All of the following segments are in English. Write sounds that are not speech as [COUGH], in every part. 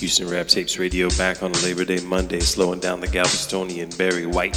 Houston Rap Tapes Radio back on a Labor Day Monday, slowing down the Galvestonian Barry White.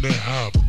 Bitch burn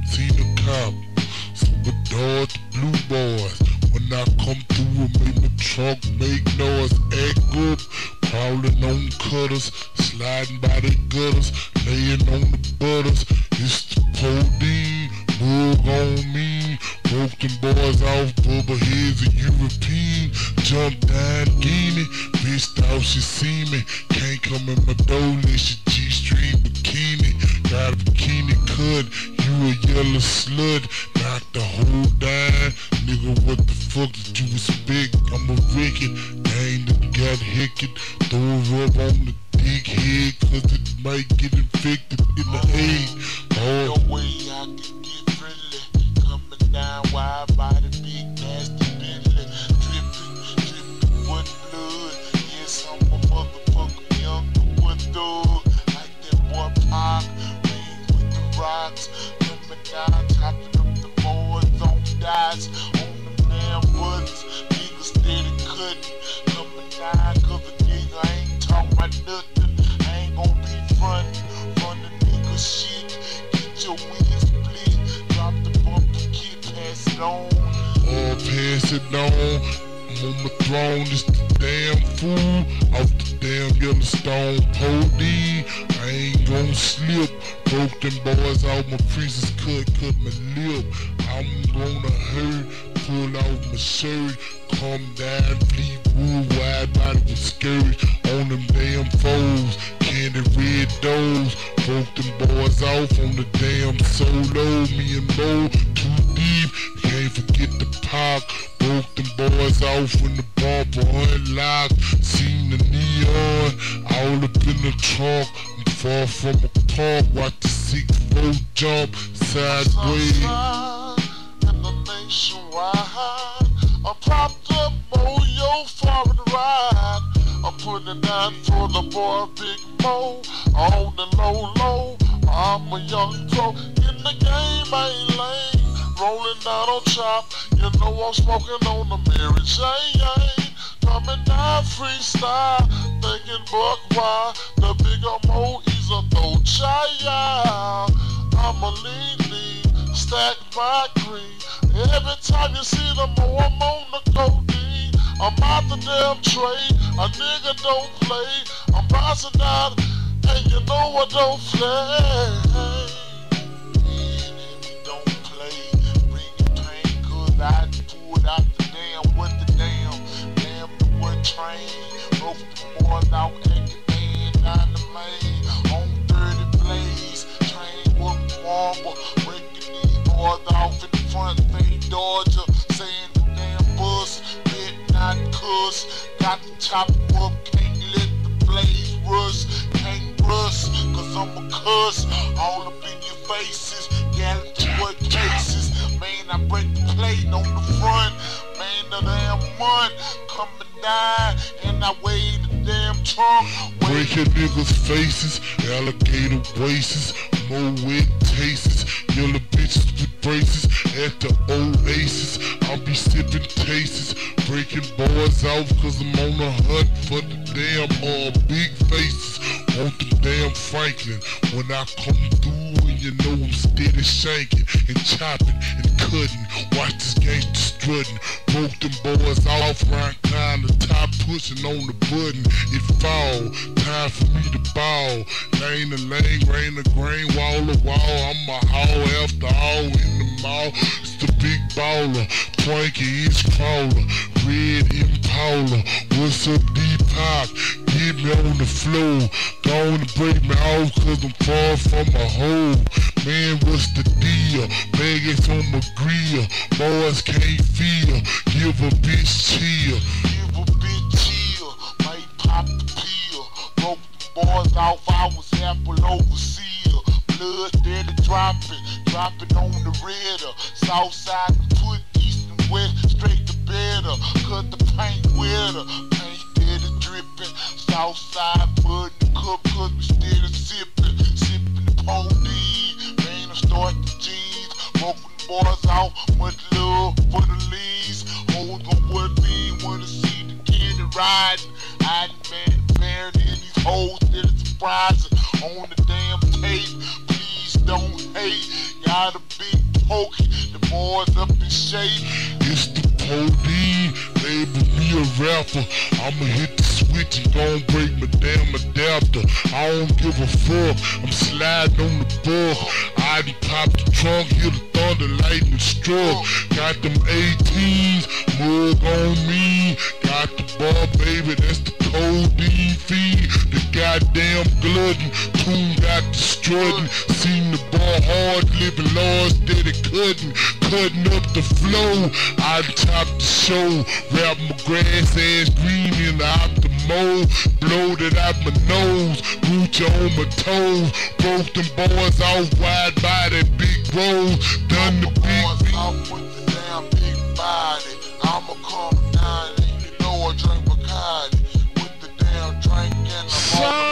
damn solo, me and Moe too deep. Can't forget the park. Broke them boys off when the bar, bumper unlocked. Seen the neon all up in the trunk. I'm far from a park. Watch the six four jump sideways. And the nationwide. I popped up on oh, your foreign ride. I'm putting down for the boy Big Moe on the low low. I'm a young pro in the game, I ain't lame. Rolling down on chop, you know I'm smoking on the Mary Jane. Coming down freestyle, thinking buck why the bigger Mo is a throw child. I'm a lean lean, stack my green. Every time you see the Mo, I'm on the codeine. I'm out the damn trade, a nigga don't play. I'm bouncing down, and you know I don't play. Don't play, bring the pain, cause I pulled out the damn with the damn, damn the wood train. Broke the boys out, and man down the main. On 30 blaze, train with marble, breaking these boys off in the front, fade Dodger, saying the damn bus, bit not cuss. Got the chopper up, can't let the blaze rush, rush, cause I'm a cuss. All up in your faces, gallantry what cases. Man, I break the plate on the front. Man, the damn month coming down, and I weigh the damn trunk. Weigh Breaking niggas' faces, alligator wastes, more wet tastes, yellow bitches with braces at the oasis. I'll be sipping tastes, breaking boys off cause I'm on the hunt for the damn uh, big faces. The damn Franklin when I come through and you know I'm steady shanking and chopping and cutting. Watch this gangster strutting, broke them boys off right kind the top pushing on the button. It fall, time for me to ball. Lane to lane, rain to grain, wall to wall. I'm a haul after all in the mall. It's the big baller, Twanky is crawler, red Impala. What's up, D-Pac? Get me on the floor. On and break me off, cause I'm far from a hole. Man, what's the deal? Vegas on my grill. Boys can't feel. Give a bitch chill. Give a bitch chill. Might pop the pill. Broke the boys off. I was the seal. Blood steady dropping. Dropping on the redder. South side put east and west. Straight to better. Cut the paint wetter. Paint steady dripping. South side mud the cup. Cause we steady sipping. Sipping the pony. Man, I start the jeans. Broken boys out. Much love for the leads. Hoes gon' what me. Wanna see the kid riding. I man, man, in these hoes. That is surprising. On the hate. Got a big poke. The boys up in shape. It's the Podine, baby, be a rapper. I'ma hit the switch and gon' break my damn adapter. I don't give a fuck, I'm sliding on the bug. I done popped the trunk, hear the thunder, lightning struck. Got them 18s, mug on me. Got the bar, baby, that's the codeine feed. The goddamn glutton, tune got the. Seen the bar hard, living large, steady cutting. Cutting up the flow, I top the show. Wrap my grass ass green in the optimo. Blow it out my nose, you on my toes. Broke them boys off wide by that big road. Done the big boys out with the damn big body. I'ma come down and you know I drink Bacardi. With the damn drink and I'm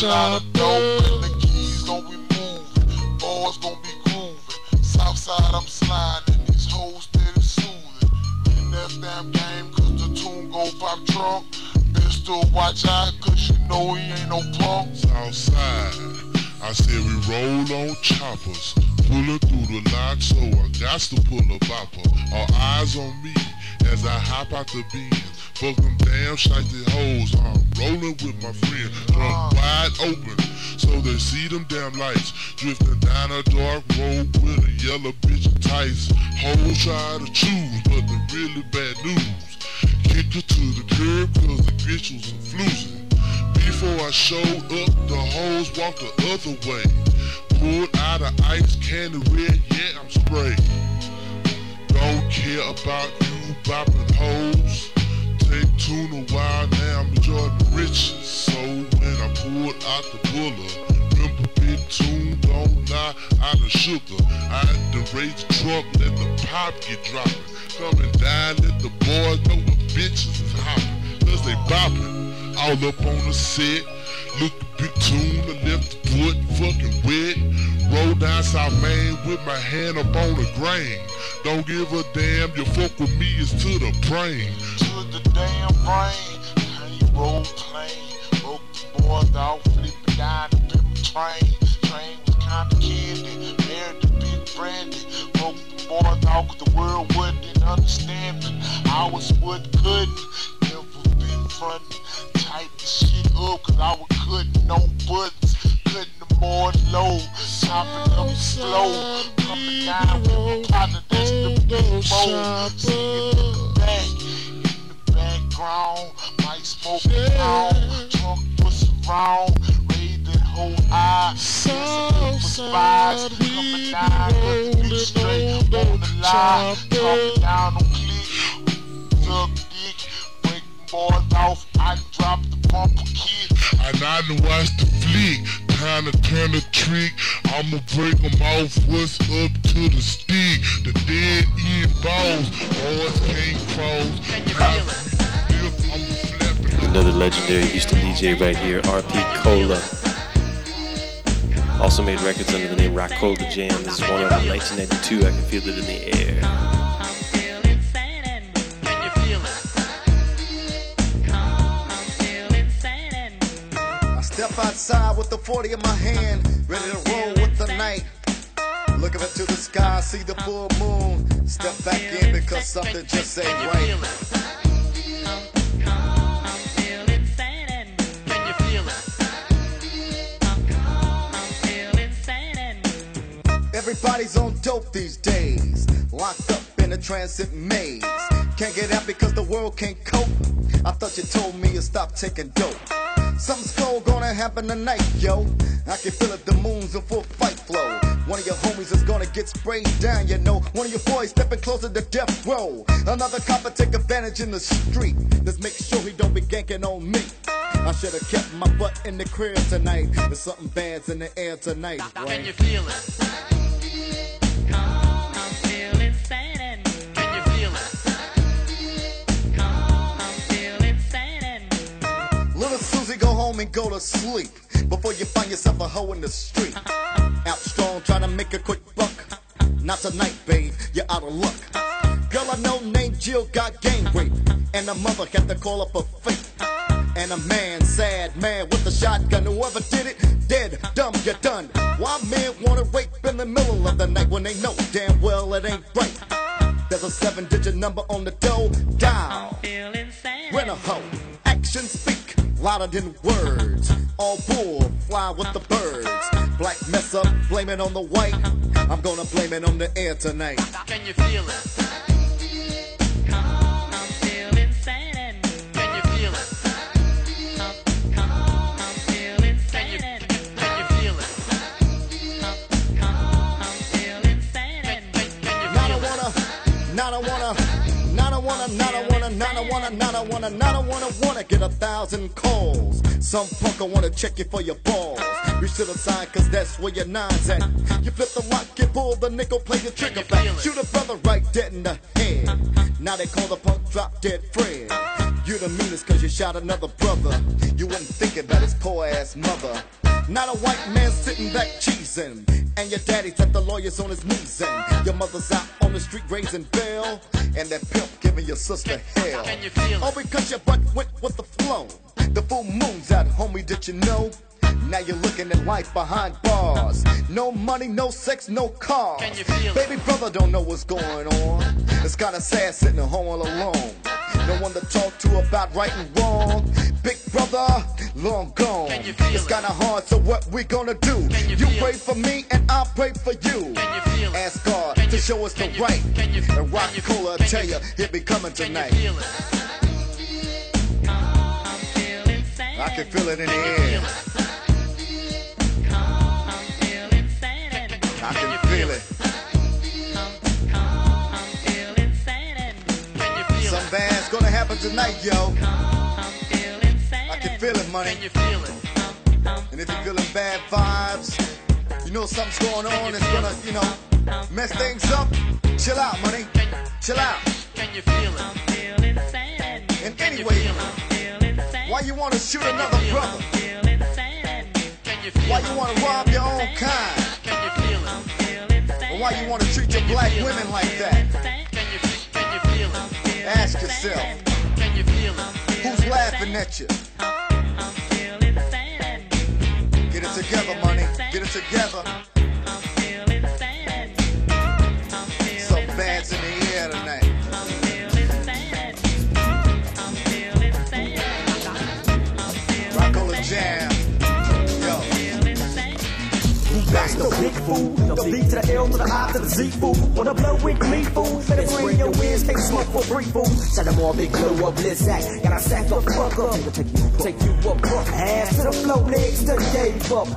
gon' move a lot of dope. And the keys gon' be moving. Boys gon' be grooving. Southside I'm sliding. These hoes steady soothing. In that damn game cause the tune go pop trunk. Pistol watch out cause you know he ain't no punk. Southside. I said we roll on choppers, pulling through the lot, so I got to pull a bopper. All eyes on me as I hop out the Benz. Fuck them damn shitey hoes, I'm rolling with my friend, trunk ah. wide open, so they see them damn lights. Drifting down a dark road with a yellow bitch tights. Hoes try to choose, but the really bad news. Kick her to the curb cause the bitch was a. Before I showed up, the hoes walked the other way. Pulled out a ice candy red, yeah, I'm sprayed. Don't care about you bopping hoes. Take tuna wild, now I'm the riches. So when I pulled out the buller, remember big tune, don't lie, of sugar. I had to raise the truck, let the pop get dropping. Coming down, let the boys know the bitches is hopping. Cause they bopping. All up on the set. Look a big tune, the left foot fucking wet. Roll down South Main with my hand up on the grain. Don't give a damn, you fuck with me is to the brain. To the damn. Broke the boys out, flipping down the train. Train was kinda candy. Married the big brandy. Broke the boys out, cause the world wouldn't understand me. I was what couldn't. Never been frontin'. Tight the shit up, cause I was cutting no buttons. Cutting the more low. Chopping up slow. Coming down that's the big bowl. In the back in. Might smoke it on, trunk push around, raise that whole eye. For spies coming down, the bitch straight on the line. Coming down on click, suck dick, break boys off. I drop the bumper kid. And I done watched the flick, time to turn the trick. I'ma break 'em off, what's up to the stick? The dead end balls, boys can't cross. Another legendary Houston DJ right here, RP Cola. Also made records under the name RaCola Jam. This is one of them, 1992. I can feel it in the air. outside with the 40 in my hand, ready to roll with the night. Looking up to the sky, see the full moon. Step back in because something just ain't right. Everybody's on dope these days. Locked up in a transit maze. Can't get out because the world can't cope. I thought you told me to stop taking dope. Something's cold gonna happen tonight, yo. I can feel it, the moon's in full fight flow. One of your homies is gonna get sprayed down, you know. One of your boys stepping closer to death row. Another copper take advantage in the street. Let's make sure he don't be ganking on me. I should've kept my butt in the crib tonight. There's something bad's in the air tonight. How can you feel it? Home and go to sleep before you find yourself a hoe in the street. Out strong, trying to make a quick buck. Not tonight, babe, you're out of luck. Girl I know named Jill got gang rape, and the mother had to call up a fate. And a man, sad man with a shotgun, whoever did it, dead, dumb, you're done. Why men wanna rape in the middle of the night when they know damn well it ain't right? There's a seven digit number on the door, dial. Rent a hoe. Actions speak louder than words. All bull fly with the birds. Black mess up, blame it on the white. I'm gonna blame it on the air tonight. Can you feel it? I'm feeling sad and blue. Can you feel it? I'm feeling Can you sad and blue. can you feel it? I'm feeling sad Can, and can, can you Not I wanna, not I wanna, not I wanna, not I wanna, not I wanna, not I wanna, wanna, wanna get a thousand calls. Some punk I wanna check you for your balls. Reach to the side, cause that's where your nine's at. You flip the lock, you pull the nickel, play the trigger back. Shoot a brother right dead in the head. Now they call the punk drop dead Fred. You the meanest cause you shot another brother. You wasn't thinking about his poor ass mother. Not a white man sitting back cheesing. And your daddy's at the lawyers on his knees. And your mother's out on the street raising bail. And that pimp giving your sister hell. Can you feel it? All because your butt went with the flow. The full moon's out, homie, did you know? Now you're looking at life behind bars. No money, no sex, no car. Can you feel it? Baby brother don't know what's going on. It's kinda sad sitting at home all alone. No one to talk to about right and wrong. Big brother, long gone. Can you feel it's it? kinda hard, so what we gonna do? You feel pray it? for me and I'll pray for you. Can you feel? Ask God Can to you- show us the you- right. can you- and Rock can you- Cola can tell you- you he'll be coming tonight. I'm feeling sad. I can feel it in the air. I'm feeling sad and blue. I Can feel it. I'm feeling sad and blue. Can you feel Some bad's gonna happen tonight, yo. I'm feeling sad can and feel it, money. Can you feel it? And if you're feeling bad vibes, you know something's going on. It's gonna, you know, mess things up. Chill out, money. Chill out. can you feel it? feeling sad and blue. And Can you anyway, feel it? Why you wanna shoot another brother? Feeling sad and. Can you feel Why you wanna rob your own kind? Can you feel it? Or why you wanna treat your black women like that? Can you fe- can you feel it? Ask yourself, Who's laughing at you? Get it together, money. Get it together. That's the big fool. The B to the L to the I to the Z fool. Wanna blow with me, fool? Better bring your wins, can't smoke for free, fool. Set them all big blow up, Blizack. Got a sack of fuck up. Take you, take you up, up. Ass to the floor, legs to the gave up.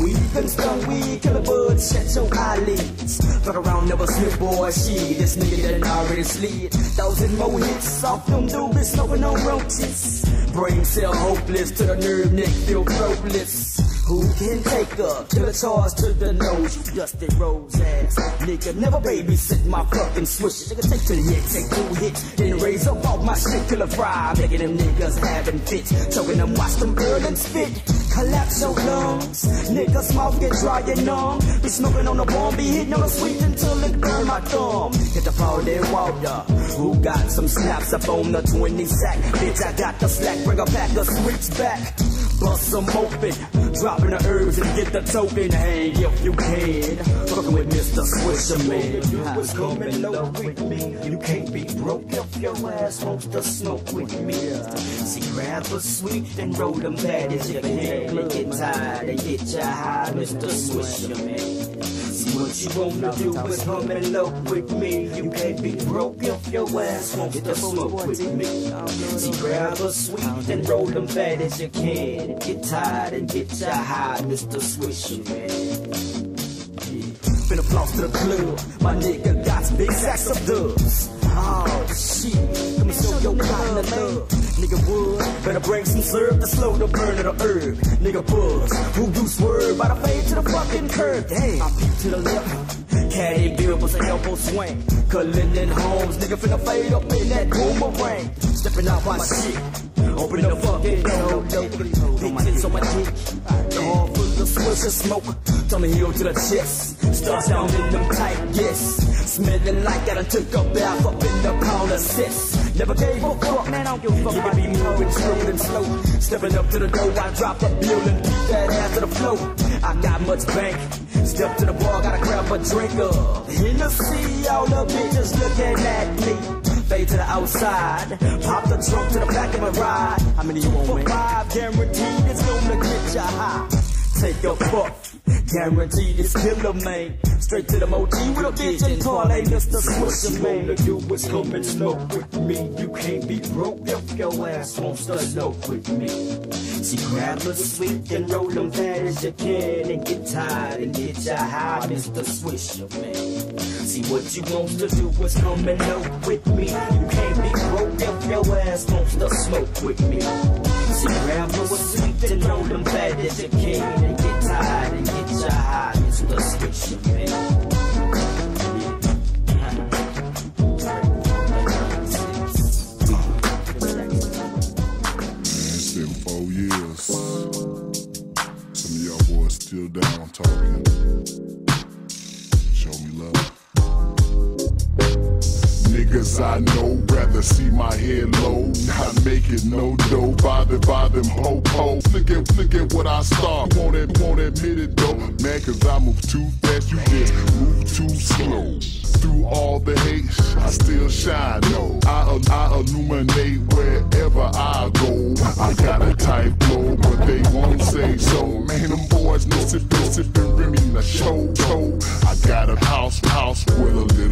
Weed and stun weed, kill a bud, shut your eyelids. Fuck around, never slip, boy, shit. This nigga done already slid. Thousand more hits off them doobies, smoking on roaches. Brain cell hopeless to the nerve, neck feel throatless. Who can take her the charge to the nose? You dusty rose ass nigga. Never babysit my fucking swish. Nigga, take to the neck, take two hits, then raise up off my shit, kill a fry. Making them niggas having fits, choking them, watch them burn and spit. Collapse your lungs, niggas mouth get dry and numb. Be smoking on the bomb, be hitting on the sweet until it burn my thumb. Get the powder water. Who got some snaps up on the 20 sack? Bitch, I got the slack, bring a pack of sweets back. Bust them open, dropping the herbs and get the token. Hang if you can. Fucking with Mr. Swisher Man. You was coming low with me. You can't be broke if your ass wants to smoke with me. See, grab a sweet and roll them baddies. You can get tired and get your high, Mr. Swisher, man. See what you wanna do is come and love with me. You can't be broke if your ass get the smoke with me. See, grab a sweet and roll them fat as you can. Get tired and get your high, Mr. Swisher, man. Finna floss to the club. My nigga got big sacks of dubs. Oh shit, let me show your of love. Nigga wood, better bring some syrup to slow the burn of the herb. Nigga buzz, who do swerve by the fade to the fucking curb. Damn, I peep to the left. Caddy bill was an elbow swing. Cullinan Holmes, nigga finna fade up in that boomerang. Stepping out my shit. Open the fucking door, bitches on my dick. The hall full of swish and smoke. Tummy heel to the chest. Stars down in them tight, yes. Smelling like that I took a bath up in the pound of sis. Never gave a fuck, man. I don't give a fuck about be moving smooth and slow. Stepping up to the door, I drop a bill and beat that ass to the floor. I got much bank. Step to the bar, gotta grab a drink up. Hennessy, all the bitches looking at me. Fade to the outside. Pop the trunk to the back of my ride. How many you want, man? five, guaranteed it's gonna get ya high. Take a puff. Guaranteed it's killer, man. Straight to the mochi with a bitch and parlay, Mr. Swisher, man. All you is come and smoke with me. You can't be broke if your ass to smoke with me. See, grab a sweet and roll them fat as you can and get tired and get ya high, Mr. Swisher, man. See, what you want to do is come and know with me. You can't be broke if your ass wants to smoke with me. See, grab a sweet and and get tired and get ya high. Swisher, man. Years. Some of y'all boys still down talking. Show me love. Niggas I know rather see my head low, not making no dough by the by them ho ho. Look at look at what I start. Won't ad- won't admit it though, man, cause I move too fast. You just move too slow. Through all the hate, I still shine. No, I um, I illuminate wherever I go. I got a tight flow, but they won't say so. Man, them boys know sippin' sippin' Remy the show. I got a house house with a little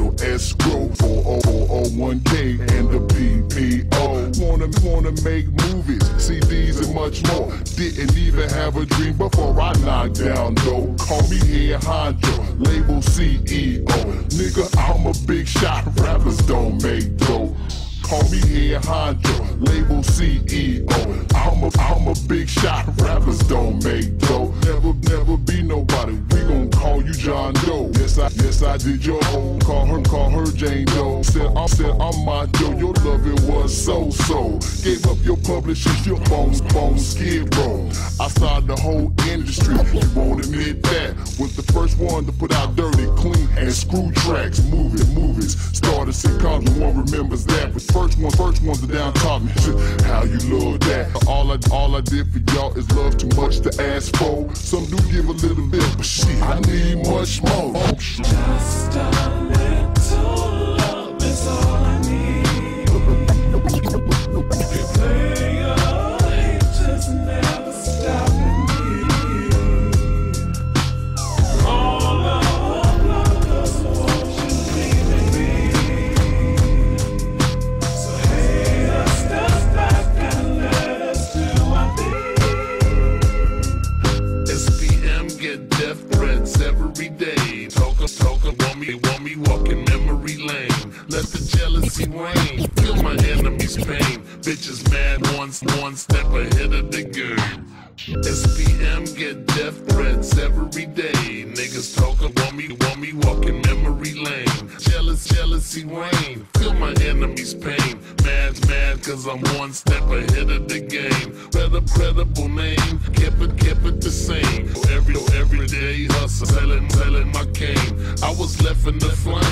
001k and the PPO. Wanna wanna make movies, CDs and much more. Didn't even have a dream before I knocked down though. Call me head honcho, label CEO. Nigga, I'm a big shot. Rappers don't make dough. Call me head honcho, label CEO. I'm a, I'm a big shot, rappers don't make dough. Never, never be nobody, we gon' call you John Doe. Yes, I, yes, I did your own. Call her, call her Jane Doe. Said I'm, said I'm my Joe, your loving was so so. Gave up your publishers, your bones, bones, skid row. I started the whole industry, you won't admit that. Was the first one to put out dirty, clean, and screw tracks, moving movies. Started sitcoms, no one remembers that. But first one, first one's the down top. [LAUGHS] How you love that? All I, all I did for y'all is love too much to ask for. Some do give a little bit, but shit, I need much more. Just a little want me, want me walking memory lane. Let the jealousy wane. Feel my enemy's pain. Bitches mad once, one step ahead of the game. SPM get death threats every day. Niggas talking, want me, want me walking memory lane. Jealous, jealousy wane. Feel my enemy's pain. Mad, mad, cause I'm one step ahead of the game. Better, credible name. In the flame.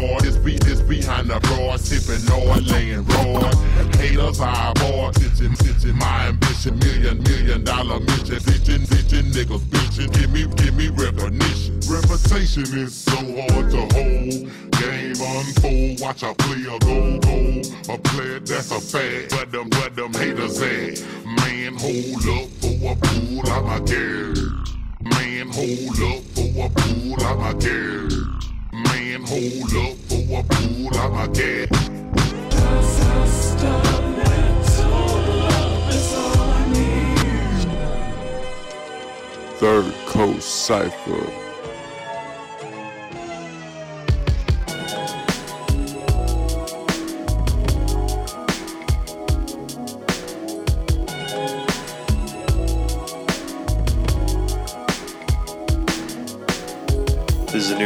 Say This beat is behind the broad, sipping Lord, laying broad. Haters eye bored, stitching, stitching my ambition. Million, million dollar mission. Bitching, bitching, niggas bitching. Give me, give me recognition. Reputation is so hard to hold. Game unfold, watch a player go, go. A player that's a fad, where them, where them haters at? Man, hold up for a pool, I'm a girl. Man, hold up for a pool, I'm a girl. Hold up for a all I need. Third Coast Cypher.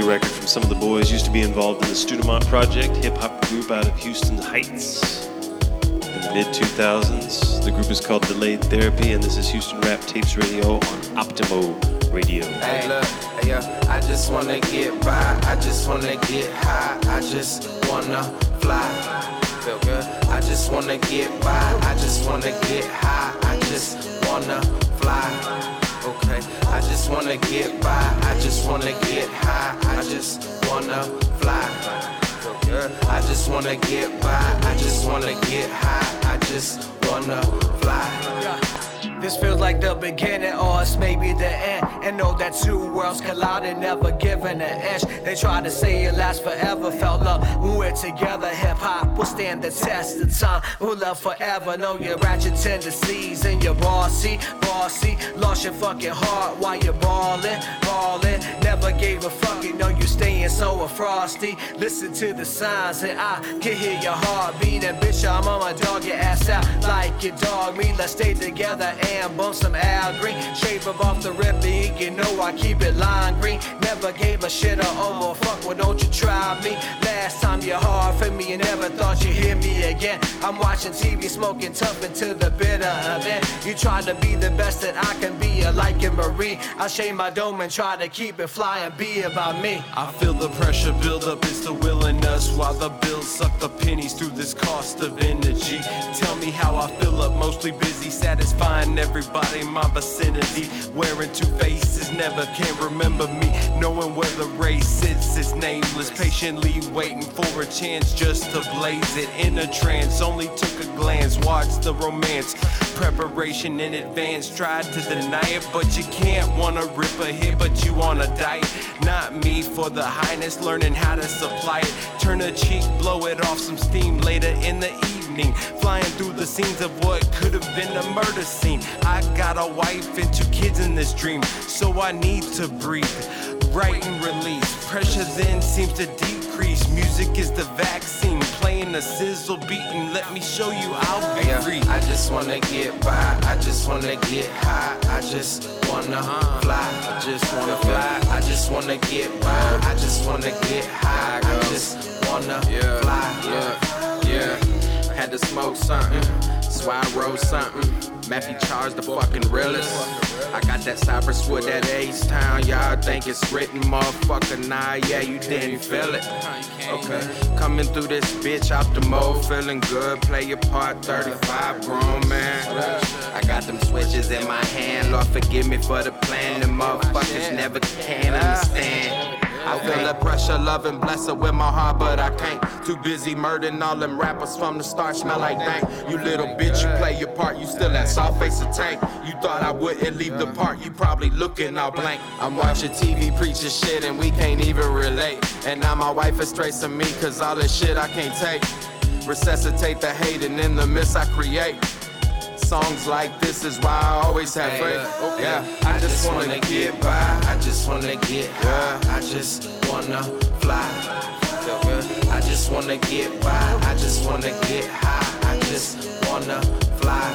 New record from some of the boys used to be involved in the Studemont Project, hip hop group out of Houston Heights in the mid 2000s. The group is called Delayed Therapy, and this is Houston Rap Tapes Radio on Optimo Radio. Hey, look, hey, yeah, I just wanna get by. I just wanna get high. I just wanna fly. Feel good. I just wanna get by. I just wanna get high. I just wanna fly. Okay, I just wanna get by. I just wanna get high. I just wanna fly. I just wanna get by. I just wanna get high. I just wanna fly. This feels like the beginning, or it's maybe the end. And know that two worlds collided, never given an inch. They try to say it lasts forever. Felt love when we're together. Hip hop will stand the test of time. We'll love forever. Know your ratchet tendencies and your bossy, bossy. Lost your fucking heart while you're ballin', ballin'. Never gave a fuck. You know you staying so frosty. Listen to the signs, and I can hear your heartbeat. And bitch, I'm on my dog your ass out like your dog me. Let's stay together and bump some Al Green. Shave up off the rip, you know I keep it lime green. Never gave a shit or over. Fuck, well, don't you try me. Last time you hard for me, you never thought you'd hear me again. I'm watching TV, smoking tough until the bitter event. You try to be the best that I can be, you like a Marie. I shave my dome and try to keep it fly and be about me. I feel the pressure build up, it's the willingness while the bills suck the pennies through this cost of energy. Tell me how I fill up, mostly busy satisfying everybody in my vicinity. Wearing two faces, never can remember me. Knowing where the race sits is nameless. Patiently waiting for a chance just to blaze it in a trance. Only took a glance, watched the romance. Preparation in advance, tried to deny it, but you can't wanna rip a hit, but you on a diet. Not me for the highness, learning how to supply it. Turn a cheek, blow it off some steam later in the evening. Flying through the scenes of what could have been a murder scene. I got a wife and two kids in this dream, so I need to breathe. write and release. Pressure then seems to decrease. Music is the vaccine. Playing a sizzle beat and let me show you I'll be Yeah, free. I just wanna get by, I just wanna get high, I just wanna fly, I just wanna fly, I just wanna get by, I just wanna get high, I just wanna Yeah, fly. yeah, yeah. Had to smoke something, so I wrote something. Matthew Charles, the fucking realest. I got that Cypress wood, that Ace Town. Y'all think it's written, motherfucker. Nah, yeah, you didn't feel it. Okay, coming through this bitch out the mode, feeling good. Play your part, 35, grown man. I got them switches in my hand. Lord, forgive me for the plan. The motherfuckers never can understand. I feel the pressure, love and bless her with my heart, but I can't. Too busy murdering all them rappers from the start, smell like dank. You little bitch, you play your part, you still that soft face of tank. You thought I wouldn't leave the park, you probably looking all blank. I'm watching TV preaching shit and we can't even relate. And now my wife is tracing me, cause all this shit I can't take. Resuscitate the hate and in the mist I create. Songs like this is why I always have faith. Yeah, I just wanna get by, I just wanna get high, I just wanna fly. I just wanna get by, I just wanna get high, I just wanna fly.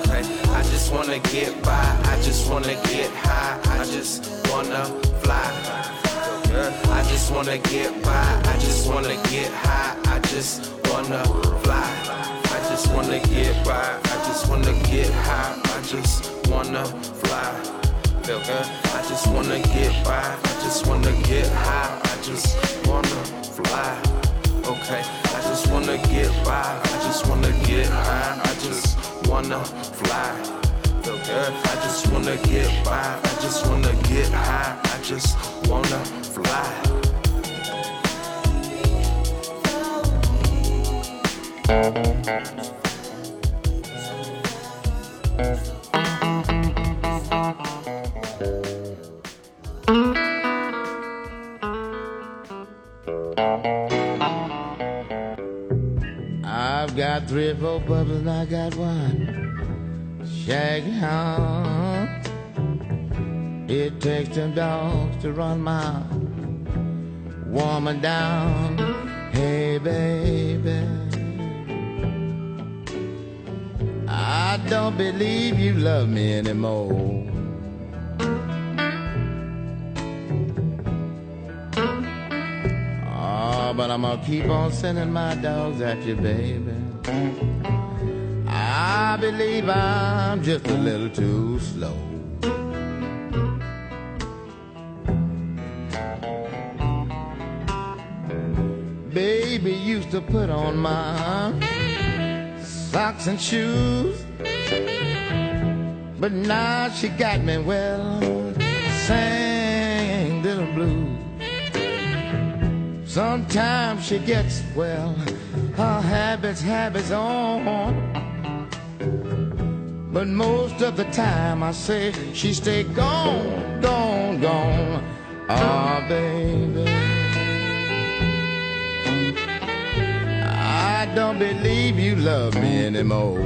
Okay, I just wanna get by, I just wanna get high, I just wanna fly. I just wanna get by, I just wanna get high, I just wanna fly. I just wanna get by, I just wanna get high, I just wanna fly. Feel good? I just wanna get by, I just wanna get high, I just wanna fly. Okay, I just wanna get by, I just wanna get high, I just wanna fly. Feel good? I just wanna get by, I just wanna get high, I just wanna fly. I've got three or four bubbles and I got one. Shaggy hound. It takes them dogs to run my woman down. Hey, baby. I don't believe you love me anymore. Oh, but I'm gonna keep on sending my dogs at you, baby. I believe I'm just a little too slow. Baby used to put on my socks and shoes, but now she got me well, sang little blues. Sometimes she gets well, her habits, habits on. But most of the time I say she stay gone, gone, gone. Ah, baby. Don't believe you love me anymore.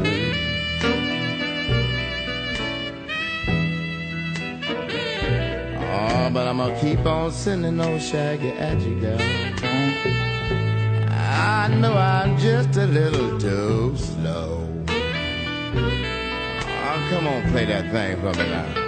Oh, but I'm gonna keep on sending those shaggy at you, girl. I know I'm just a little too slow. Oh, come on, play that thing for me now.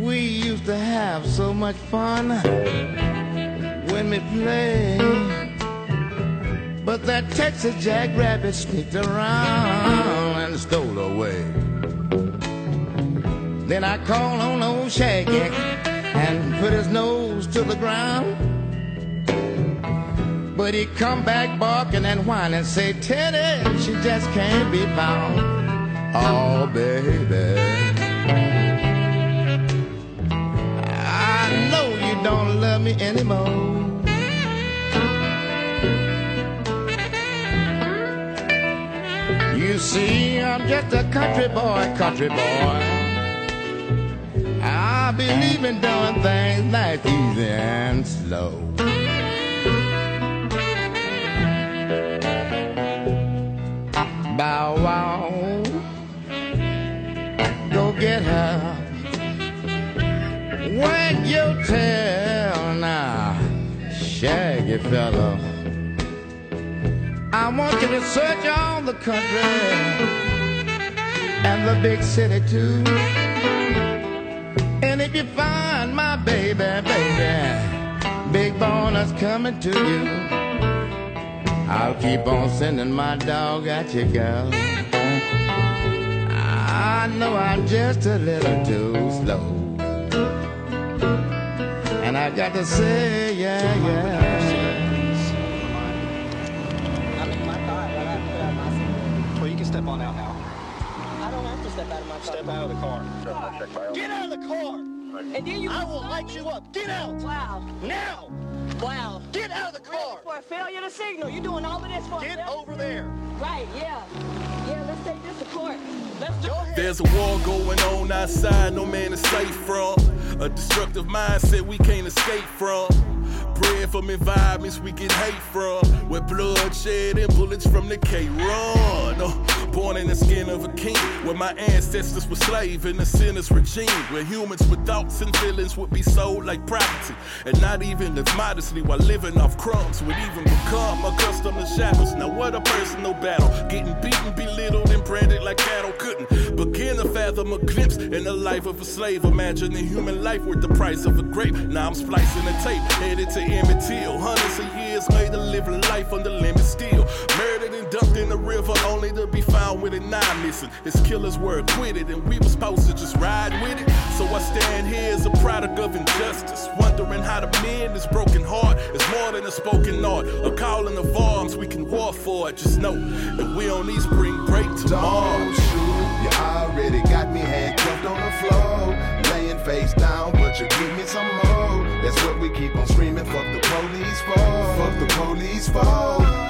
We used to have so much fun when we played. But that Texas jackrabbit sneaked around He come back barking and whining say, Teddy, she just can't be found. Oh, baby. I know you don't love me anymore. You see, I'm just a country boy, country boy. I believe in doing things nice, easy, and slow. Wow, go get her. Wag your tail now, shaggy fellow. I want you to search all the country and the big city too. And if you find my baby, baby, big bonus coming to you. I'll keep on sending my dog at you, girl. I know I'm just a little too slow. And I got to say, yeah, yeah. Well, you can step on out now. I don't have to step out of my car. Step out of the car. Get out of the car! And then you. I will light you up. Get out! Wow. Now! Wow. Get out of the car! For a failure to signal. You're doing all of this for Get over there. Right, yeah. Yeah, let's take this to court. Let's do it. There's a war going on outside, no man is safe from. A destructive mindset we can't escape from. Bred from environments we get hate from. Where bloodshed and bullets from the K run. Uh, born in the skin of a king. Where my ancestors were slave in a sinner's regime. Where humans with thoughts and feelings would be sold like property. And not even live modestly while living off crumbs. Would even become accustomed to shadows. Now what a personal battle. Getting beaten, belittled, and branded like cattle couldn't begin to fathom a glimpse in the life of a slave. Imagine the human life worth the price of a grape. Now I'm splicing the tape, headed to Emmett Till. Hundreds of years made a living life under limit still. Murdered and dumped in the river, only to be found with an eye missing. His killers were acquitted, and we were supposed to just ride with it. So I stand here as a product of injustice, wondering how to mend this broken heart. It's more than a spoken art, a calling of arms we can war for it. Just know that we on these spring break tomorrow. Don't shoot, you already got me handcuffed on the floor. Laying face down, but you give me some more. That's what we keep on screaming. Fuck the police for. Fuck the police for.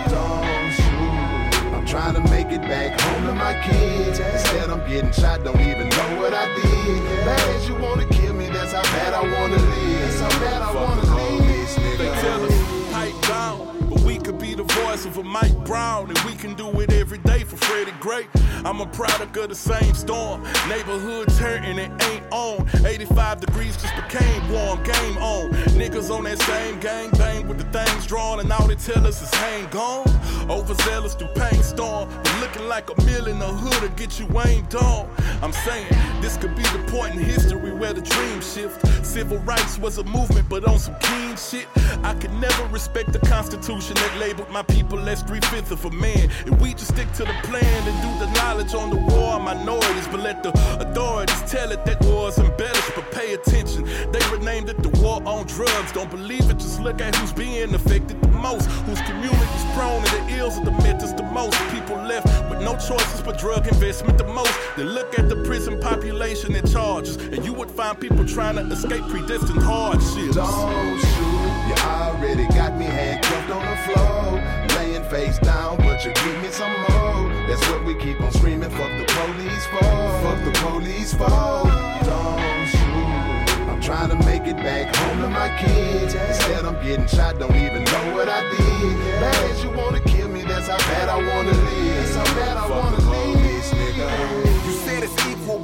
Don't shoot. I'm trying to make it back home to my kids. Instead, I'm getting shot, don't even know what I did. Bad as you wanna kill me, that's how bad I wanna live. That's how bad I wanna live. They tell a Mike Brown, and we can do it every day for Freddie Gray. I'm a product of the same storm. Neighborhoods hurting, it ain't on. 85 degrees just became warm, game on. Niggas on that same gang bang with the things drawn, and all they tell us is hang on. Overzealous through pain storm, but looking like a mill in the hood to get you aimed on. I'm saying this could be the point in history where the dream shift. Civil rights was a movement, but on some keen shit. I could never respect the Constitution that labeled my people as three fifths of a man. And we just stick to the plan and do the knowledge on the war minorities, but let the authorities tell it that war's embellished. But pay attention, they renamed it the war on drugs. Don't believe it, just look at who's being affected the most, whose community's prone to the the the most. People left with no choices but drug investment the most. Then look at the prison population and charges, and you would find people trying to escape predestined hardships. Don't shoot, you already got me handcuffed on the floor. Laying face down, but you give me some more. That's what we keep on screaming. Fuck the police for. Fuck the police for. Don't shoot. I'm trying to make it back home to my kids. Instead, I'm getting shot, don't even know what I did. Bad as you wanna kill how bad I wanna live. That's how bad I wanna live, nigga.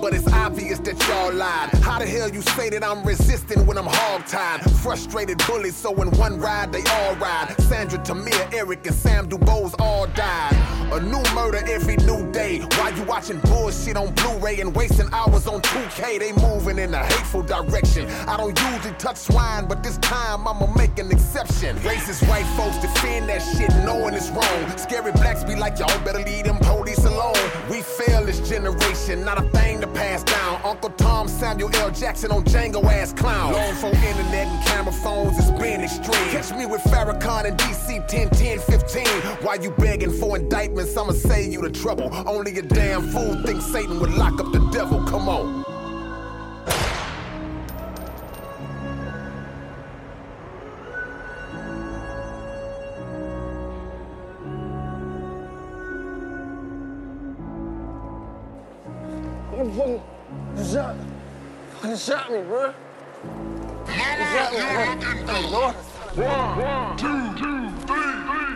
But it's obvious that y'all lied. How the hell you say that I'm resisting when I'm hog-tied? Frustrated bullies, so in one ride they all ride. Sandra, Tamir, Eric, and Sam Dubose all died. A new murder every new day. While you watching bullshit on Blu-ray and wasting hours on 2K, they moving in a hateful direction. I don't usually touch swine, but this time I'ma make an exception. Racist white folks defend that shit knowing it's wrong. Scary blacks be like, y'all better leave them police alone. We fail this generation, not a thing to pass down. Uncle Tom, Samuel L. Jackson on Django ass clown. Long for internet and camera phones, it's been extreme. Catch me with Farrakhan and DC 10, 10, 15. While you begging for indictments, I'ma save you the trouble. Only a damn fool thinks Satan would lock up the devil. Come on. Shot me, bro. You shot me, bro. Hey, One, two, two, three, three.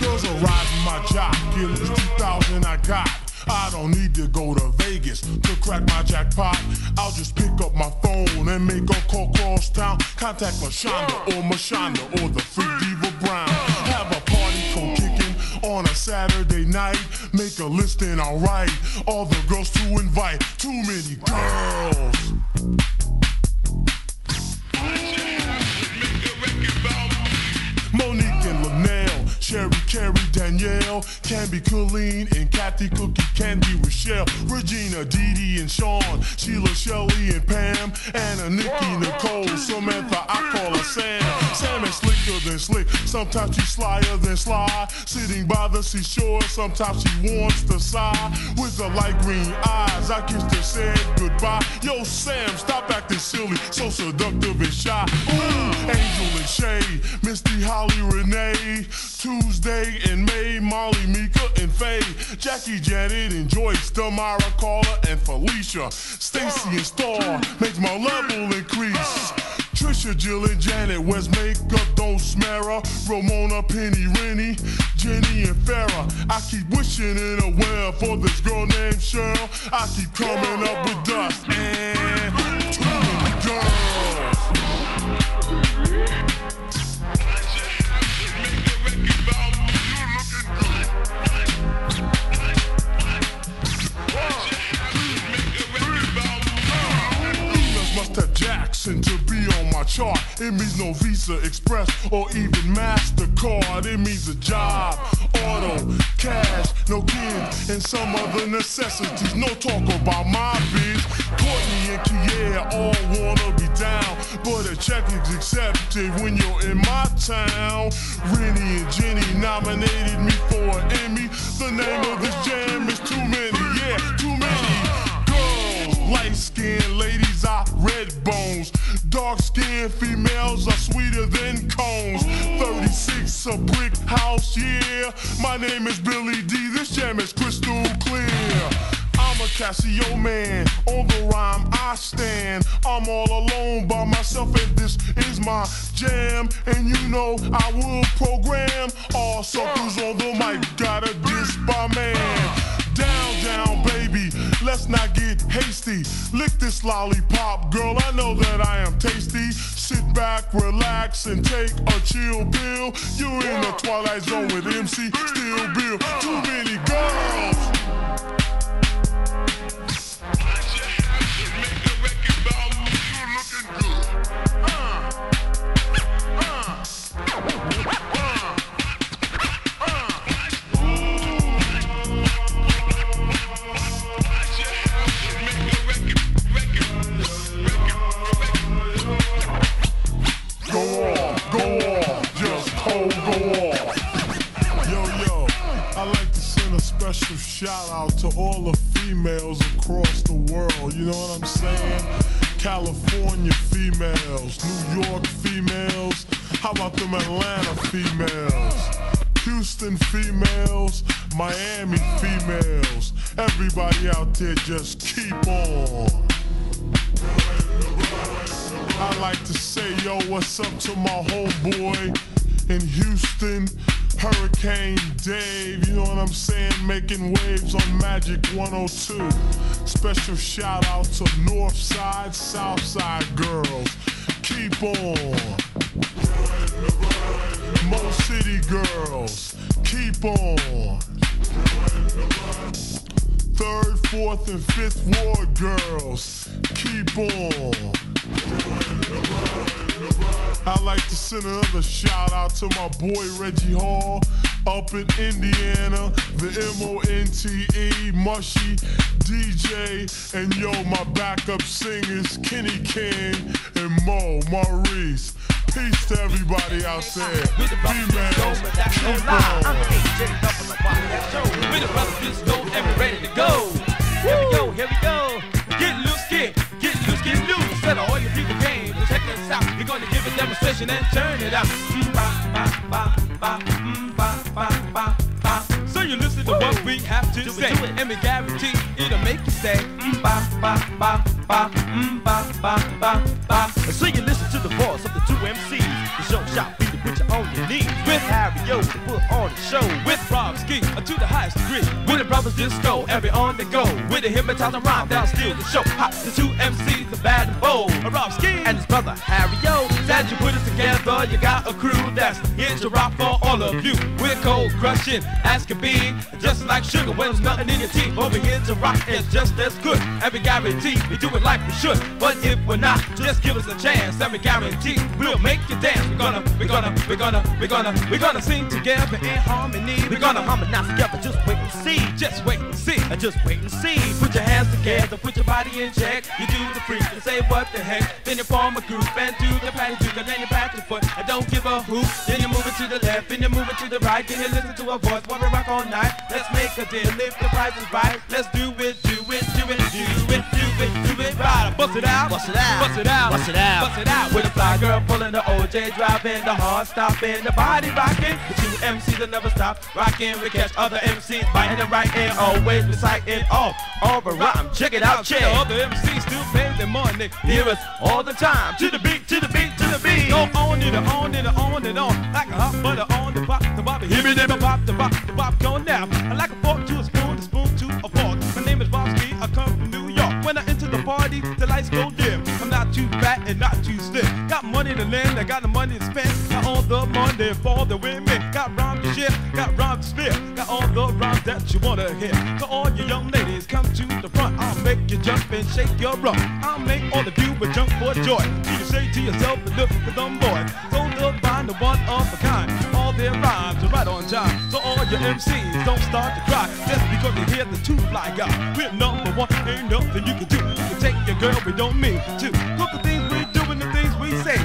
Girls are riding my jock, in this 2000 I got. I don't need to go to Vegas to crack my jackpot. I'll just pick up my phone and make a call cross town. Contact LaShonda or Mashonda or the Free Diva Brown. Have a party co kicking on a Saturday night. Make a list and I'll write all the girls to invite. Too many girls. Monique and Linnell, Sherry, Carrie, Danielle, Candy, Colleen, and Kathy, Cookie, Candy, Rochelle, Regina, Dee Dee, and Sean, Sheila, Shelley, and Pam, Anna, Nikki, Nicole, Samantha, I call her Sam. Sam is slicker than slick, sometimes she's slyer than sly. Sitting by the seashore, sometimes she wants to sigh. With the light green eyes, I kissed her, said goodbye. Yo, Sam, stop acting silly, so seductive and shy. Ooh, Angel and Shay, Misty, Holly, Renee, Tuesday and May, Molly, Mika, and Faye, Jackie, Janet, and Joyce, Tamara, Carla, and Felicia, Stacy and Star makes my level increase. Trisha, Jill, and Janet, where's makeup? Don't smear her. Ramona, Penny, Rennie, Jenny, and Farrah. I keep wishing in a well for this girl named Cheryl. I keep coming up with dust and girls. Chart. It means no Visa Express or even MasterCard. It means a job, auto, cash, no kids, and some other necessities. No talk about my biz. Courtney and Kier all wanna be down, but a check is accepted when you're in my town. Rennie and Jenny nominated me for an Emmy. The name of this jam is too many, yeah, too many girls. Light skinned ladies are red bones. Dark skinned females are sweeter than cones. 36 a brick house, yeah. My name is Billy Dee. This jam is crystal clear. I'm a Casio man. On the rhyme I stand. I'm all alone by myself, and this is my jam. And you know I will program all suckers on the mic. Gotta diss by man. Down, down, baby. Let's not get hasty. Lick this lollipop, girl. I know that I am tasty. Sit back, relax, and take a chill pill. You're in the twilight zone with MC Still Bill. Too many girls. California females, New York females. How about them Atlanta females? Houston females, Miami females. Everybody out there just keep on. I like to say, yo, what's up to my homeboy in Houston, Hurricane Dave, you know what I'm saying? Making waves on Magic 102. Special shout out to North Side, South Side girls. Keep on. Mo City girls. Keep on. Third, fourth, and fifth ward girls. Keep on. I'd like to send another shout out to my boy Reggie Hall. up in Indiana. The M-O-N-T-E, Mushy, DJ, and yo, my backup singers, Kenny King and Mo, Maurice. Peace to everybody out there. Females, keep on. I'm AJ Double Show. We the brothers disco and we're ready to go. Here we go, here we go. Get loose, get, get loose, get loose. Set all your people game. Check this out. We're gonna give a demonstration and turn it out. Mm, ba, ba, ba, ba, mm, ba, ba, ba, ba. So you listen to what we have to say, and we guarantee ba, mm, ba, ba, ba, ba. So you listen to the voice of the two MCs. The show shot beat put you on your knees. With Harry O to put on the show. With Rob Ski uh, to the highest degree. With the brothers disco, every on the go. With the hypnotizing rhyme that'll steal the show. Ha, the two MCs, the bad and bold. Uh, Rob Ski and his brother Harry O. As you put it together, you got a crew that's here to rock for all of you. We're cold crushing as can be, just like sugar when there's nothing in your teeth. Over here to rock is just as good. And we guarantee we do it like we should. But if we're not, just give us a chance. And we guarantee we'll make you dance. We're gonna, we're gonna, we're gonna, we're gonna, we're gonna sing together in harmony. We're gonna harmonize together, just wait and see. Just wait and see. Just wait and see. Put your hands together, put your body in check. You do the freak and say what the heck. Then you form a group and do the patty juke. And then you pat your foot and don't give a hoot. Then you move it to the left, then you move it to the right. Then you listen to a voice we rock all night. Let's make a deal if the price is right. Let's do it, do it, do it, do it, do it, do it right. Bust it out, bust it out, bust it out, bust it out, bust it out. With a fly girl pulling the OJ driving, the heart stopping, the body rocking. The two MCs that never stop rocking. We catch other MCs biting the right and always reciting all over rhyme. Check it out, check. The other MCs still pay their money. Hear us all the time to the beat, to the beat, to the beat. Go on and on and on and on like a hot butter on the pop, the bobby. Hear me, never pop, the pop, the pop going now. I like a fork to a the party, the lights go dim. I'm not too fat and not too slim. Got money to lend, I got the money to spend. Got all the money for the women. Got rhymes to share, got rhymes to spare. Got all the rhymes that you wanna hear. So all you young ladies, come to the front. I'll make you jump and shake your rump. I'll make all of you jump for joy. You can say to yourself, look at them boys. So divine, the one of a kind. All their rhymes are right on time. So all your MCs don't start to cry just because you hear the two fly guy. We're number one, ain't nothing you can do. You can take your girl, we don't mean to. Look at things we do and the things we say.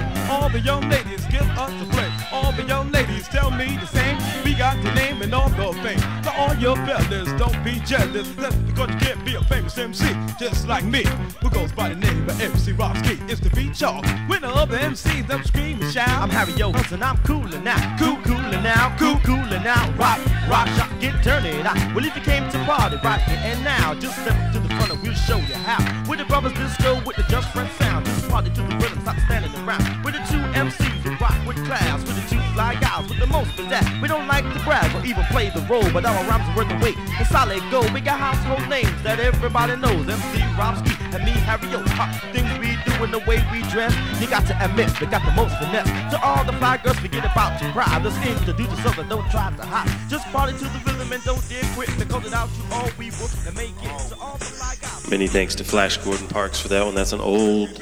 All the young ladies give us a play. All the young ladies tell me the same. We got the name and all the fame. So all your fellas, don't be jealous. Just because you can't be a famous MC, just like me, who goes by the name of MC Robski. It's the beat y'all. When the other MCs, them scream and shout. I'm Harry Yo, and I'm coolin' now. Cool, coolin' now. Cool, coolin' now. Rock, rock, shock, get turning out. Well, if you came to party right here and now, just step to the front and we'll show you how. With the brothers disco, with the just friend sound. Just party to the rhythm, stop standing around. With the two MCs who rock with class. With the two fly guys with the most that. We don't like to brag or even play the role, but our rhymes are worth the wait. It's solid gold. We got household names that everybody knows. MC Robski and me, Harry Yo. Hot things we do and the way we dress. You got to admit, we got the most finesse. To all the fly girls, forget about your pride. Let's introduce yourself and don't try to hide. Just party to the rhythm and don't dare quit. Because without you, all we will and make it. To all the fly guys. Many thanks to Flash Gordon Parks for that one. That's an old,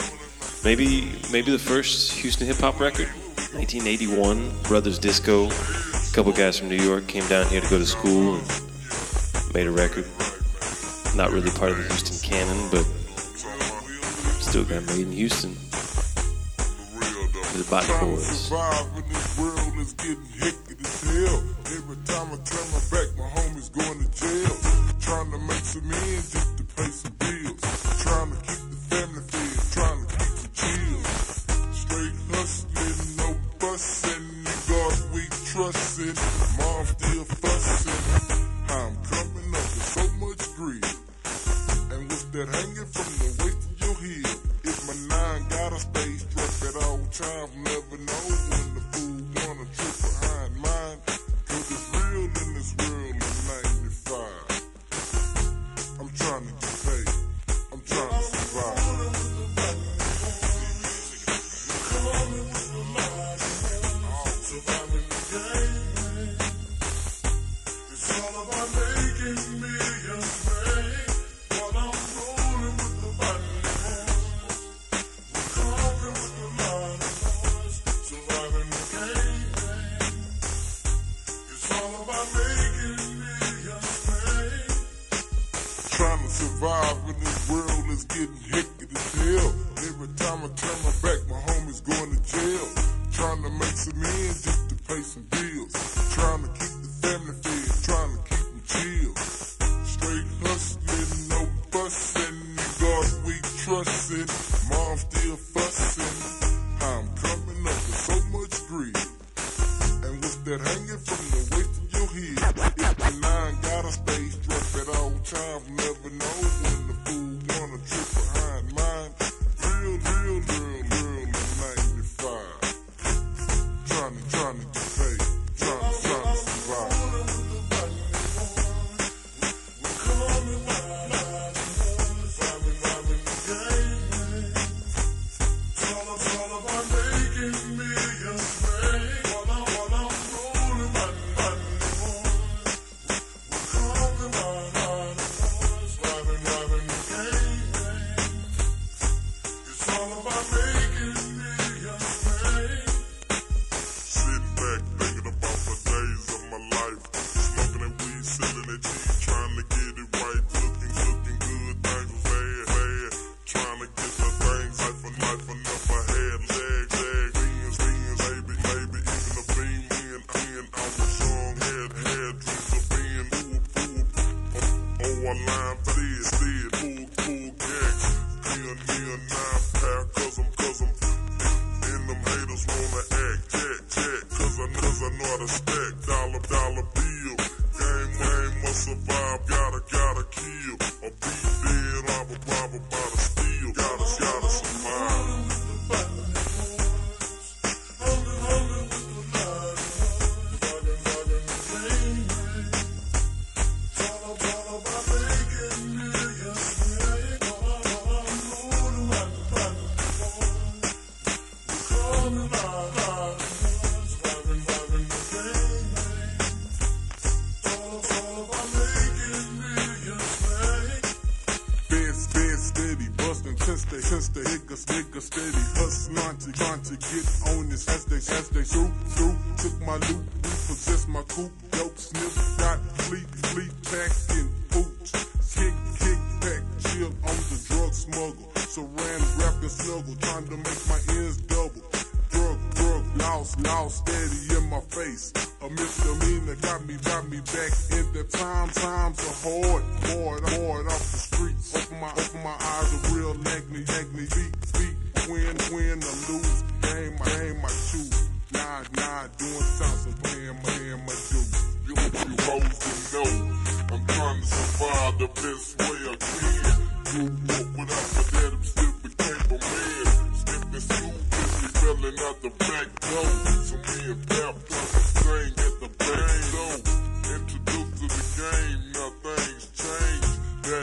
maybe maybe the first Houston hip hop record, 1981. Brothers Disco. A couple guys from New York came down here to go to school and made a record. Not really part of the Houston canon, but still got made in Houston. The Bot Boys. survive in this world is getting hectic as hell. Every time I turn my back, my homies going to jail. Trying to make some ends just to pay some bills. Trying to keep the family fed, trying Straight hustling, no busting. God we trusting. Mom still fussing. I'm coming up with so much greed. And with that hanging from the waist of your heel, if my nine gotta stay struck at all times, never know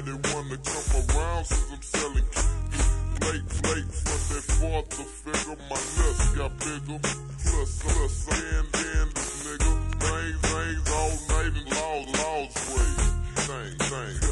They wanna come around since I'm selling Late, late, but they fought the figure, my nuts got bigger. Plus, plus, Plus, plus, sand in this nigga. Things, things, all night and laws, laws, way. Things, things.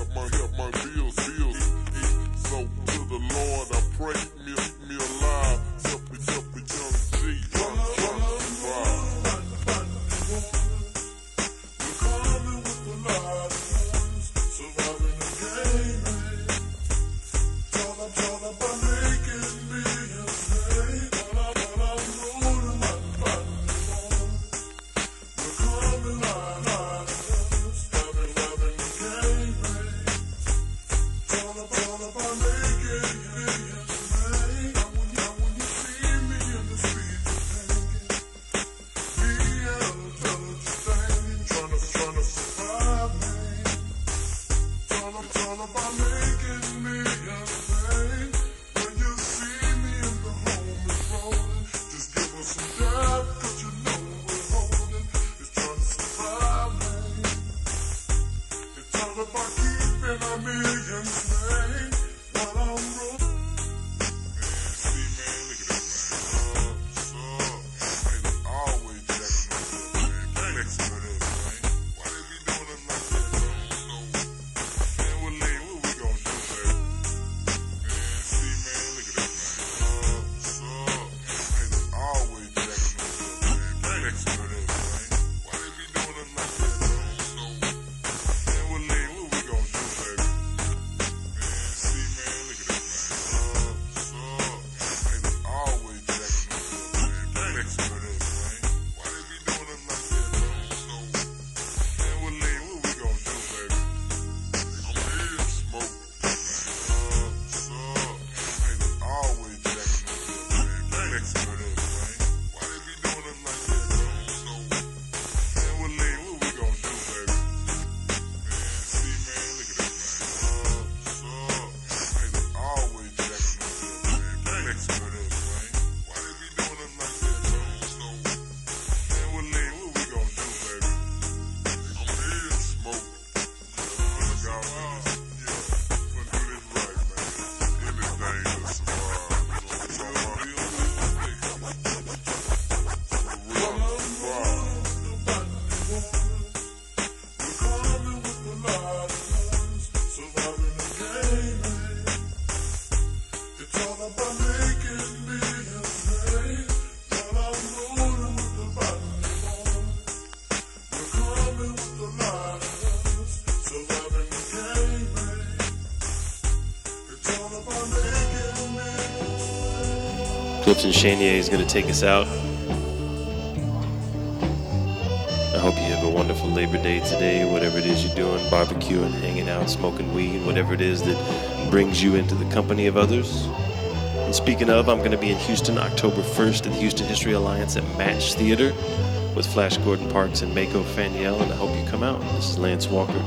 Clifton Chenier is going to take us out. I hope you have a wonderful Labor Day today, whatever it is you're doing, barbecuing, hanging out, smoking weed, whatever it is that brings you into the company of others. And speaking of, I'm going to be in Houston October 1st at the Houston History Alliance at Match Theater with Flash Gordon Parks and Maco Faniel, and I hope you come out. This is Lance Walker.